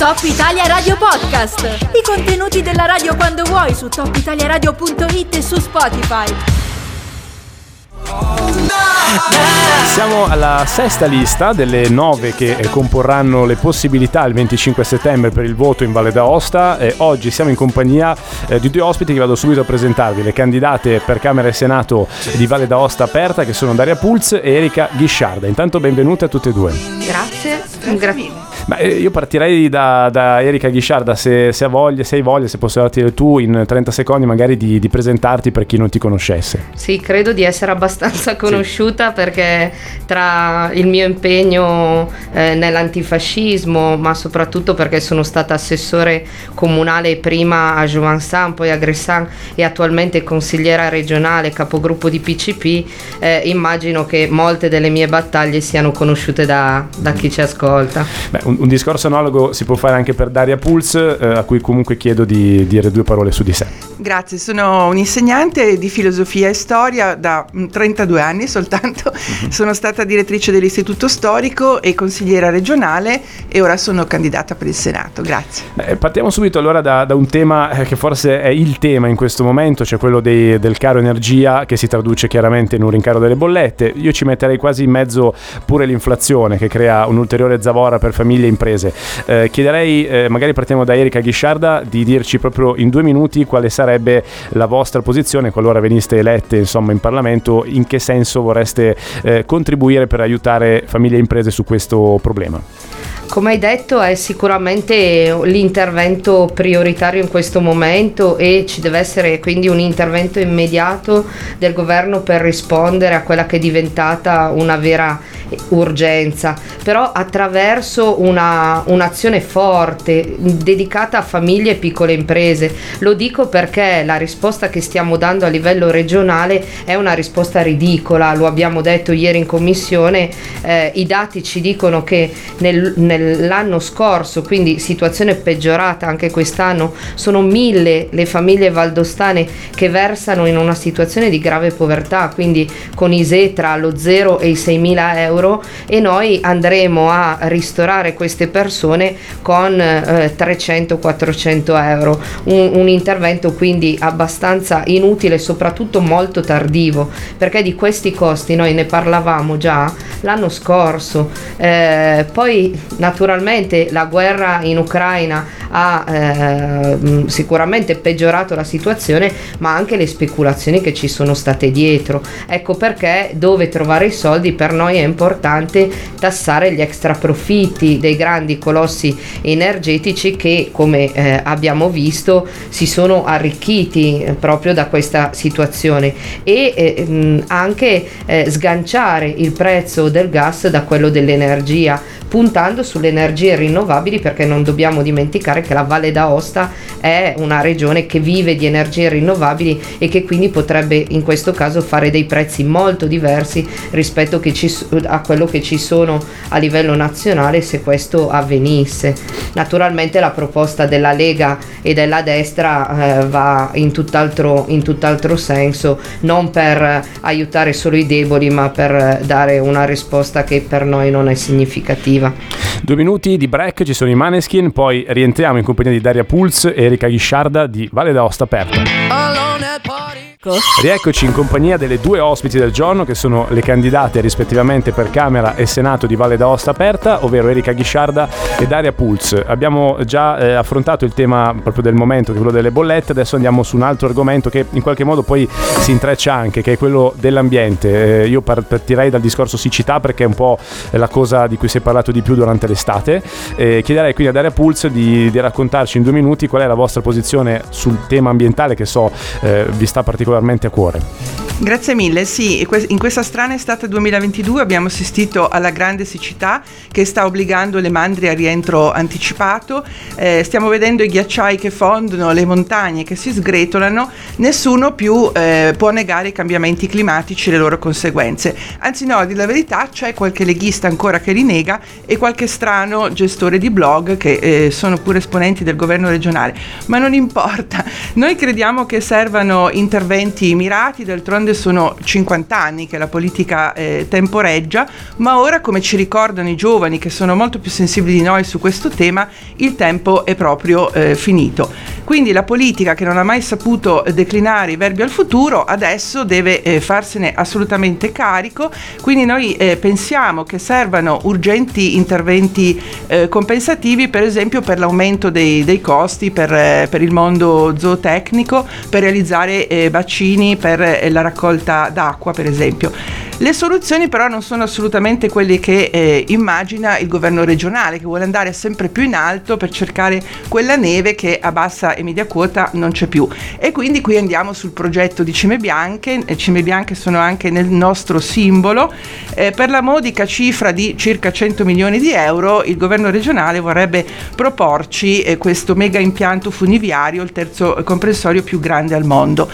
Top Italia Radio Podcast. I contenuti della radio quando vuoi su topitaliaradio.it e su Spotify. Siamo alla sesta lista delle nove che eh, comporranno le possibilità il 25 settembre per il voto in Valle d'Aosta. E oggi siamo in compagnia eh, di due ospiti che vado subito a presentarvi, le candidate per Camera e Senato di Valle d'Aosta aperta che sono Daria Pulz e Erika Ghisciarda. Intanto benvenute a tutte e due. Grazie, grazie. Ma eh, io partirei da, da Erika Ghisciarda, se, se, hai voglia, se hai voglia, se posso darti tu in 30 secondi magari di, di, presentarti per chi non ti conoscesse. Sì, credo di essere abbastanza conosciuta sì. perché tra il mio impegno eh, nell'antifascismo, ma soprattutto perché sono stata assessore comunale prima a Juansan, poi a Gressan e attualmente consigliera regionale, capogruppo di PCP, eh, immagino che molte delle mie battaglie siano conosciute da, da chi ci ascolta. Beh, un, un, discorso analogo si può fare anche per Daria Pulse, eh, a cui comunque chiedo di dire due parole su di sé. Grazie, sono un'insegnante di filosofia e storia da 32 mm, anni soltanto. Uh-huh. Sono stata direttrice dell'Istituto Storico e consigliera regionale e ora sono candidata per il Senato. Grazie. Eh, partiamo subito allora da, da, un tema eh, che forse è il tema in questo momento, cioè quello dei, del caro energia che si traduce chiaramente in un rincaro delle bollette. Io ci metterei quasi in mezzo pure l'inflazione che crea un'ulteriore zavora per famiglie e imprese. Eh, chiederei, eh, magari partiamo da Erika Ghisciarda, di dirci proprio in due minuti quale sarebbe la vostra posizione qualora veniste elette insomma, in Parlamento, in che senso vorreste eh, contribuire per aiutare famiglie e imprese su questo problema. Come hai detto è sicuramente l'intervento prioritario in questo momento e ci deve essere quindi un intervento immediato del governo per rispondere a quella che è diventata una vera urgenza, però attraverso una, un'azione forte dedicata a famiglie e piccole imprese. Lo dico perché la risposta che stiamo dando a livello regionale è una risposta ridicola, lo abbiamo detto ieri in commissione, eh, i dati ci dicono che nel, nell'anno scorso, quindi situazione peggiorata anche quest'anno, sono mille le famiglie valdostane che versano in una situazione di grave povertà, quindi con ISE tra lo 0 e i 6 mila euro euro e noi andremo a ristorare queste persone con eh, 300-400 euro. Un, un intervento quindi abbastanza inutile e soprattutto molto tardivo perché di questi costi noi ne parlavamo già l'anno scorso. Eh, poi naturalmente la guerra in Ucraina ha eh, sicuramente peggiorato la situazione, ma anche le speculazioni che ci sono state dietro. Ecco perché dove trovare i soldi per noi è importante tassare gli extra profitti dei grandi colossi energetici che, come eh, abbiamo visto, si sono arricchiti eh, proprio da questa situazione e eh, anche eh, sganciare il prezzo del gas da quello dell'energia, puntando sulle energie rinnovabili perché non dobbiamo dimenticare che la Valle d'Aosta è una regione che vive di energie rinnovabili e che quindi potrebbe in questo caso fare dei prezzi molto diversi rispetto ci, a quello che ci sono a livello nazionale se questo avvenisse. Naturalmente la proposta della Lega e della destra eh, va in tutt'altro, in tutt'altro senso, non per aiutare solo i deboli ma per dare una risposta che per noi non è significativa. Due minuti di break, ci sono i Maneskin, poi rientriamo in compagnia di Daria Pulz e Erika Ghisciarda di Valle d'Aosta Aperta. Ecco. Rieccoci in compagnia delle due ospiti del giorno che sono le candidate rispettivamente per Camera e Senato di Valle d'Aosta Aperta, ovvero Erika Ghisciarda e Daria Pulz. Abbiamo già eh, affrontato il tema proprio del momento, che è quello delle bollette, adesso andiamo su un altro argomento che in qualche modo poi si intreccia anche, che è quello dell'ambiente. Eh, io partirei dal discorso siccità perché è un po' la cosa di cui si è parlato di più durante l'estate. Eh, chiederei quindi a Daria Pulz di, di, raccontarci in due minuti qual è la vostra posizione sul tema ambientale che so eh, vi sta particolarmente particolarmente a cuore. Grazie mille, sì, in questa strana estate 2022 abbiamo assistito alla grande siccità che sta obbligando le mandrie a rientro anticipato, eh, stiamo vedendo i ghiacciai che fondono, le montagne che si sgretolano, nessuno più eh, può negare i cambiamenti climatici e le loro conseguenze, anzi no, di la verità c'è qualche leghista ancora che li nega e qualche strano gestore di blog che eh, sono pure esponenti del governo regionale, ma non importa, noi crediamo che servano interventi interventi mirati, d'altronde sono 50 anni che la politica eh, temporeggia, ma ora come ci ricordano i giovani che sono molto più sensibili di noi su questo tema, il tempo è proprio eh, finito. Quindi la politica che non ha mai saputo declinare i verbi al futuro adesso deve eh, farsene assolutamente carico, quindi noi eh, pensiamo che servano urgenti interventi eh, compensativi per esempio per l'aumento dei, dei costi per, eh, per, il mondo zootecnico, per realizzare eh, bacini per eh, la raccolta d'acqua per esempio. Le soluzioni però non sono assolutamente quelle che eh, immagina il governo regionale, che vuole andare sempre più in alto per cercare quella neve che a bassa e media quota non c'è più. E quindi qui andiamo sul progetto di Cime Bianche, le Cime Bianche sono anche nel nostro simbolo. Eh, per la modica cifra di circa 100 milioni di euro, il governo regionale vorrebbe proporci eh, questo mega impianto funiviario, il terzo comprensorio più grande al mondo.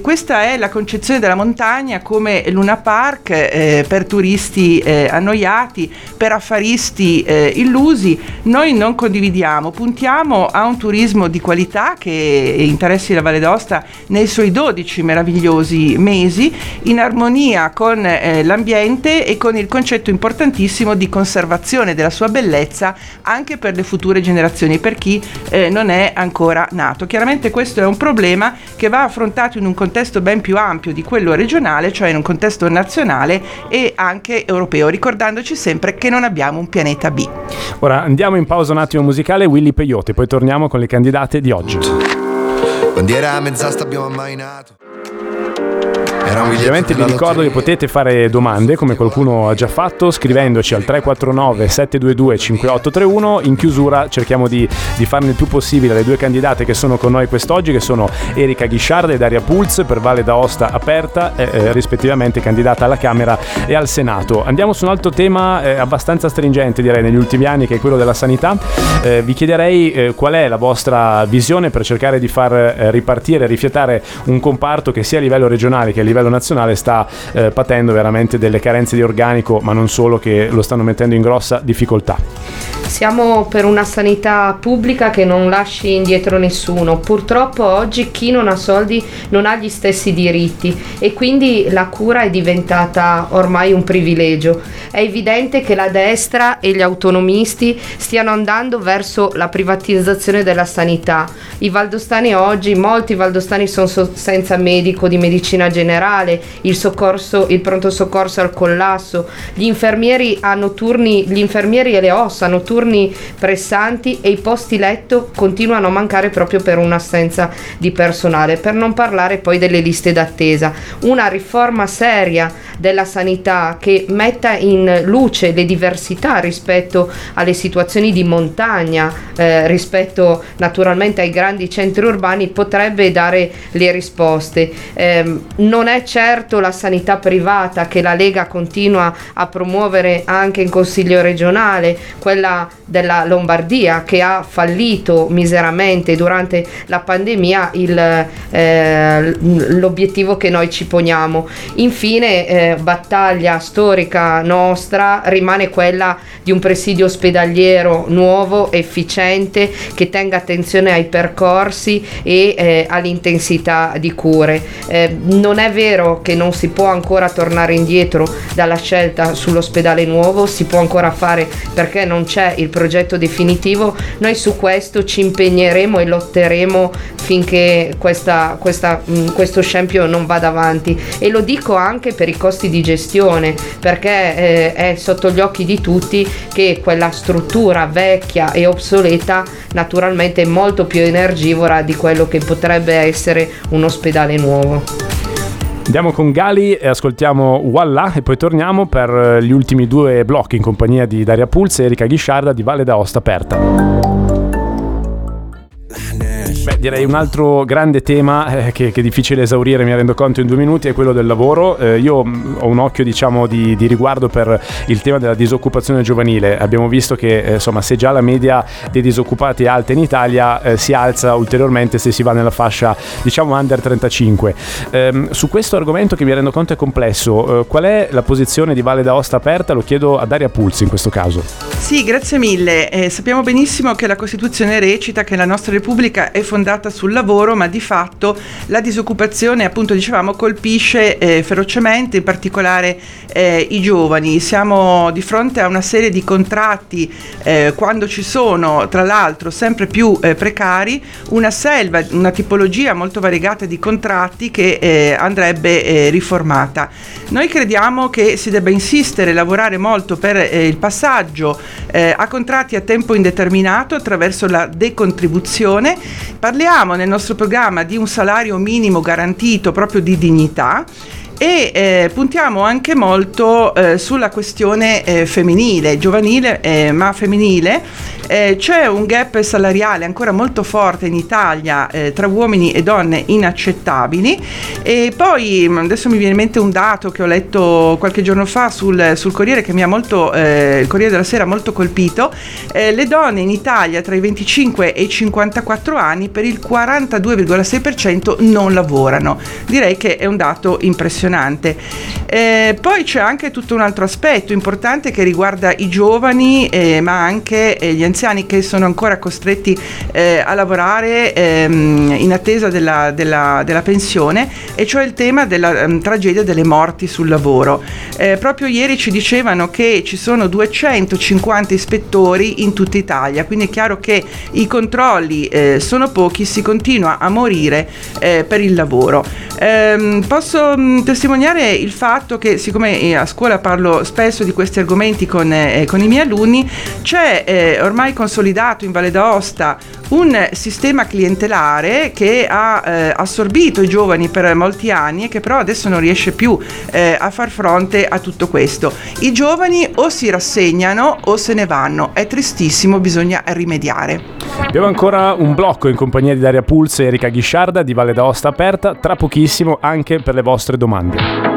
questa è la concezione della montagna come Luna Park park eh, per turisti eh, annoiati, per affaristi eh, illusi. Noi non condividiamo, puntiamo a un turismo di qualità che interessi la Valle d'Aosta nei suoi 12 meravigliosi mesi, in armonia con eh, l'ambiente e con il concetto importantissimo di conservazione della sua bellezza anche per le future generazioni, per chi eh, non è ancora nato. Chiaramente questo è un problema che va affrontato in un contesto ben più ampio di quello regionale, cioè in un contesto nazionale nazionale e anche europeo, ricordandoci sempre che non abbiamo un pianeta B. Ora andiamo in pausa un attimo musicale, Willy Peyote, poi torniamo con le candidate di oggi. Bandiera a mezz'asta abbiamo ammainato. Ovviamente vi ricordo che potete fare domande come qualcuno ha già fatto scrivendoci al 349 722 5831. In chiusura cerchiamo di, di farne il più possibile alle due candidate che sono con noi quest'oggi, che sono Erika Ghisciarda e Daria Pulz per Valle d'Aosta aperta, eh, eh, rispettivamente candidata alla Camera e al Senato. Andiamo su un altro tema eh, abbastanza stringente direi negli ultimi anni che è quello della sanità. Eh, vi chiederei eh, qual è la vostra visione per cercare di far eh, ripartire, rifiatare un comparto che sia a livello regionale che a livello livello nazionale sta eh, patendo veramente delle carenze di organico, ma non solo, che lo stanno mettendo in grossa difficoltà. Siamo per una sanità pubblica che non lasci indietro nessuno. Purtroppo oggi chi non ha soldi non ha gli stessi diritti e quindi la cura è diventata ormai un privilegio. È evidente che la destra e gli autonomisti stiano andando verso la privatizzazione della sanità. I valdostani oggi, molti valdostani sono senza medico di medicina generale, il, soccorso, il pronto soccorso al collasso, gli infermieri turni, gli infermieri e le ossa hanno turni pressanti e i posti letto continuano a mancare proprio per un'assenza di personale, per non parlare poi delle liste d'attesa. Una riforma seria della sanità che metta in luce le diversità rispetto alle situazioni di montagna, eh, rispetto naturalmente ai grandi centri urbani, potrebbe dare le risposte. Eh, non è certo la sanità privata che la Lega continua a promuovere anche in Consiglio regionale, quella della Lombardia che ha fallito miseramente durante la pandemia il, eh, l'obiettivo che noi ci poniamo. Infine, eh, battaglia storica nostra rimane quella di un presidio ospedaliero nuovo, efficiente, che tenga attenzione ai percorsi e eh, all'intensità di cure. Eh, non è vero che non si può ancora tornare indietro dalla scelta sull'ospedale nuovo, si può ancora fare perché non c'è il progetto definitivo, noi su questo ci impegneremo e lotteremo finché questa, questa, mh, questo scempio non vada avanti e lo dico anche per i costi di gestione perché eh, è sotto gli occhi di tutti che quella struttura vecchia e obsoleta naturalmente è molto più energivora di quello che potrebbe essere un ospedale nuovo. Andiamo con Gali e ascoltiamo Walla e poi torniamo per eh, gli ultimi due blocchi in compagnia di Daria Pulse e Erika Ghisciarda di Valle d'Aosta Aperta. Direi un altro grande tema eh, che, che, è difficile esaurire, mi rendo conto in due minuti, è quello del lavoro. Eh, io mm, ho un occhio diciamo di, di, riguardo per il tema della disoccupazione giovanile. Abbiamo visto che eh, insomma, se già la media dei disoccupati è alta in Italia, eh, si alza ulteriormente se si va nella fascia diciamo under 35. Ehm, su questo argomento che mi rendo conto è complesso, eh, qual è la posizione di Valle d'Aosta aperta? Lo chiedo a Daria Pulsi in questo caso. Sì, grazie mille. Eh, sappiamo benissimo che la Costituzione recita che la nostra Repubblica è fondata fondata sul lavoro, ma di fatto la disoccupazione, appunto dicevamo, colpisce eh, ferocemente, in particolare eh, i giovani. Siamo di fronte a una serie di contratti, eh, quando ci sono, tra l'altro, sempre più eh, precari, una selva, una tipologia molto variegata di contratti che eh, andrebbe eh, riformata. Noi crediamo che si debba insistere, lavorare molto per il passaggio a contratti a tempo indeterminato attraverso la decontribuzione. Parliamo nel nostro programma di un salario minimo garantito proprio di dignità e eh, puntiamo anche molto eh, sulla questione eh, femminile, giovanile eh, ma femminile. Eh, c'è un gap salariale ancora molto forte in Italia eh, tra uomini e donne inaccettabili e poi mm, adesso mi viene in mente un dato che ho letto qualche giorno fa sul, sul Corriere che mi ha molto, il Corriere della Sera molto colpito, le donne in Italia tra i 25 e i 54 anni per il 42,6% non lavorano. Direi che è un dato impressionante impressionante. Eh, poi c'è anche tutto un altro aspetto importante che riguarda i giovani, eh, ma anche eh, gli anziani che sono ancora costretti eh, a lavorare ehm, in attesa della, della, della, pensione, e cioè il tema della um, tragedia delle morti sul lavoro. Eh, proprio ieri ci dicevano che ci sono 250 ispettori in tutta Italia, quindi è chiaro che i controlli eh, sono pochi, si continua a morire per il lavoro. Ehm, posso mh, testimoniare il fatto che, siccome eh, a scuola parlo spesso di questi argomenti con, eh, con i miei alunni, c'è eh, ormai consolidato in Valle d'Aosta un sistema clientelare che ha eh, assorbito i giovani per molti anni e che però adesso non riesce più eh, a far fronte a tutto questo. I giovani o si rassegnano o se ne vanno, è tristissimo, bisogna rimediare. Abbiamo ancora un blocco in compagnia di Daria Pulse e Erika Ghisciarda di Valle d'Aosta aperta, tra pochissimo anche per le vostre domande.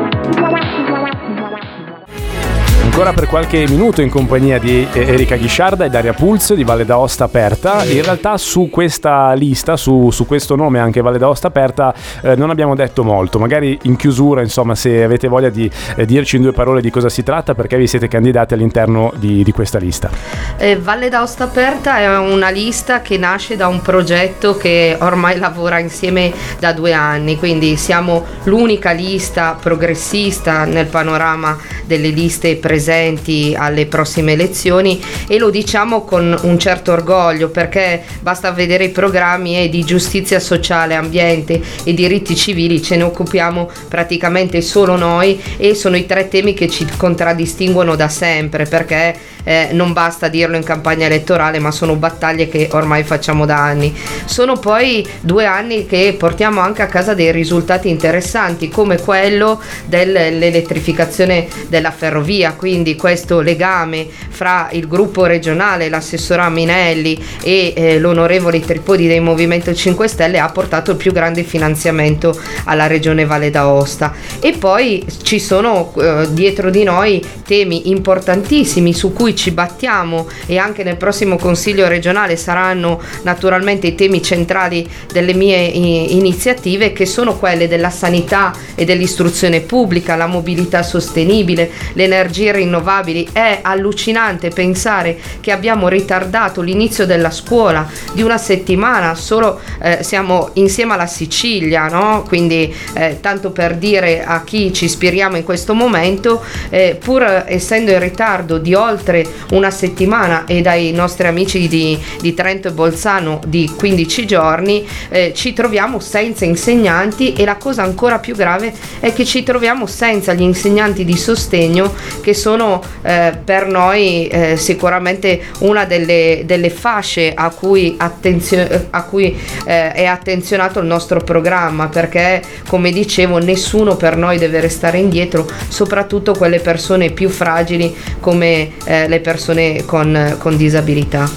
Ancora per qualche minuto in compagnia di Erika Ghisciarda e Daria Pulz di Valle d'Aosta Aperta. In realtà su questa lista, su, su questo nome anche Valle d'Aosta Aperta, eh, non abbiamo detto molto. Magari in chiusura, insomma, se avete voglia di eh, dirci in due parole di cosa si tratta, perché vi siete candidati all'interno di, di questa lista. Eh, Valle d'Aosta Aperta è una lista che nasce da un progetto che ormai lavora insieme da due anni, quindi siamo l'unica lista progressista nel panorama delle liste presenti presenti alle prossime elezioni e lo diciamo con un certo orgoglio perché basta vedere i programmi e di giustizia sociale, ambiente e diritti civili ce ne occupiamo praticamente solo noi e sono i tre temi che ci contraddistinguono da sempre perché eh, non basta dirlo in campagna elettorale, ma sono battaglie che ormai facciamo da anni. Sono poi due anni che portiamo anche a casa dei risultati interessanti, come quello dell'elettrificazione della ferrovia, quindi questo legame fra il gruppo regionale, l'assessora Minelli e eh, l'onorevole Tripodi del Movimento 5 Stelle ha portato il più grande finanziamento alla regione Valle d'Aosta. E poi ci sono eh, dietro di noi temi importantissimi su cui ci battiamo e anche nel prossimo Consiglio regionale saranno naturalmente i temi centrali delle mie iniziative che sono quelle della sanità e dell'istruzione pubblica, la mobilità sostenibile, le energie rinnovabili. È allucinante pensare che abbiamo ritardato l'inizio della scuola di una settimana, solo eh, siamo insieme alla Sicilia, no? quindi eh, tanto per dire a chi ci ispiriamo in questo momento, eh, pur essendo in ritardo di oltre una settimana e dai nostri amici di, di Trento e Bolzano di 15 giorni eh, ci troviamo senza insegnanti e la cosa ancora più grave è che ci troviamo senza gli insegnanti di sostegno che sono eh, per noi eh, sicuramente una delle, delle, fasce a cui, attenzio- a cui eh, è attenzionato il nostro programma perché come dicevo nessuno per noi deve restare indietro soprattutto quelle persone più fragili come eh, le persone con, con disabilità.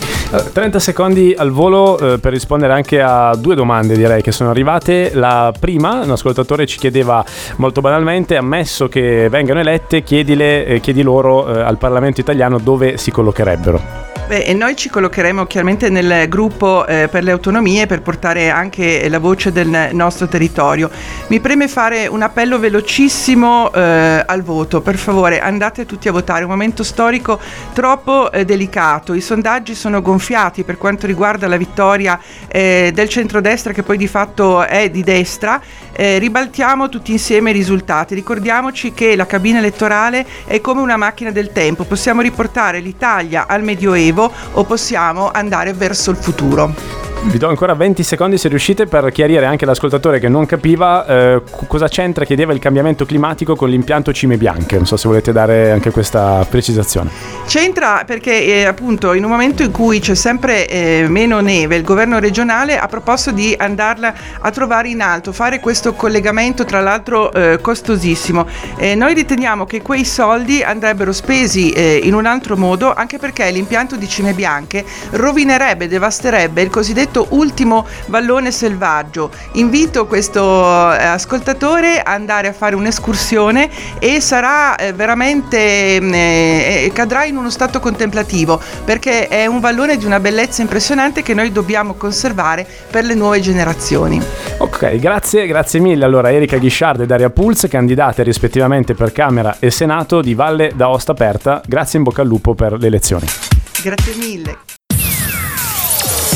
30 eh, secondi al volo eh, per rispondere anche a due domande direi che sono arrivate. La prima, un ascoltatore ci chiedeva molto banalmente, ammesso che vengano elette, chiedile, eh, chiedi loro eh, al Parlamento italiano dove si collocherebbero. E noi ci collocheremo chiaramente nel gruppo eh, per le autonomie per portare anche la voce del nostro territorio. Mi preme fare un appello velocissimo eh, al voto. Per favore, andate tutti a votare. È un momento storico troppo eh, delicato. I sondaggi sono gonfiati per quanto riguarda la vittoria eh, del centrodestra, che poi di fatto è di destra. Eh, ribaltiamo tutti insieme i risultati. Ricordiamoci che la cabina elettorale è come una macchina del tempo. Possiamo riportare l'Italia al Medioevo o possiamo andare verso il futuro. Vi do ancora 20 secondi se riuscite per chiarire anche l'ascoltatore che non capiva eh, cosa c'entra, chiedeva il cambiamento climatico con l'impianto cime bianche. Non so se volete dare anche questa precisazione. C'entra perché eh, appunto in un momento in cui c'è sempre eh, meno neve, il governo regionale ha proposto di andarla a trovare in alto, fare questo collegamento tra l'altro eh, costosissimo. noi riteniamo che quei soldi andrebbero spesi eh, in un altro modo anche perché l'impianto di cime bianche rovinerebbe, devasterebbe il cosiddetto cosiddetto ultimo vallone selvaggio. Invito questo eh, ascoltatore a andare a fare un'escursione e sarà eh, veramente mm, eh, cadrà in uno stato contemplativo perché è un vallone di una bellezza impressionante che noi dobbiamo conservare per le nuove generazioni. Ok, grazie, grazie mille allora Erika Ghisciard e Daria Pulz, candidate rispettivamente per Camera e Senato di Valle d'Aosta Aperta. Grazie in bocca al lupo per le elezioni. Grazie mille.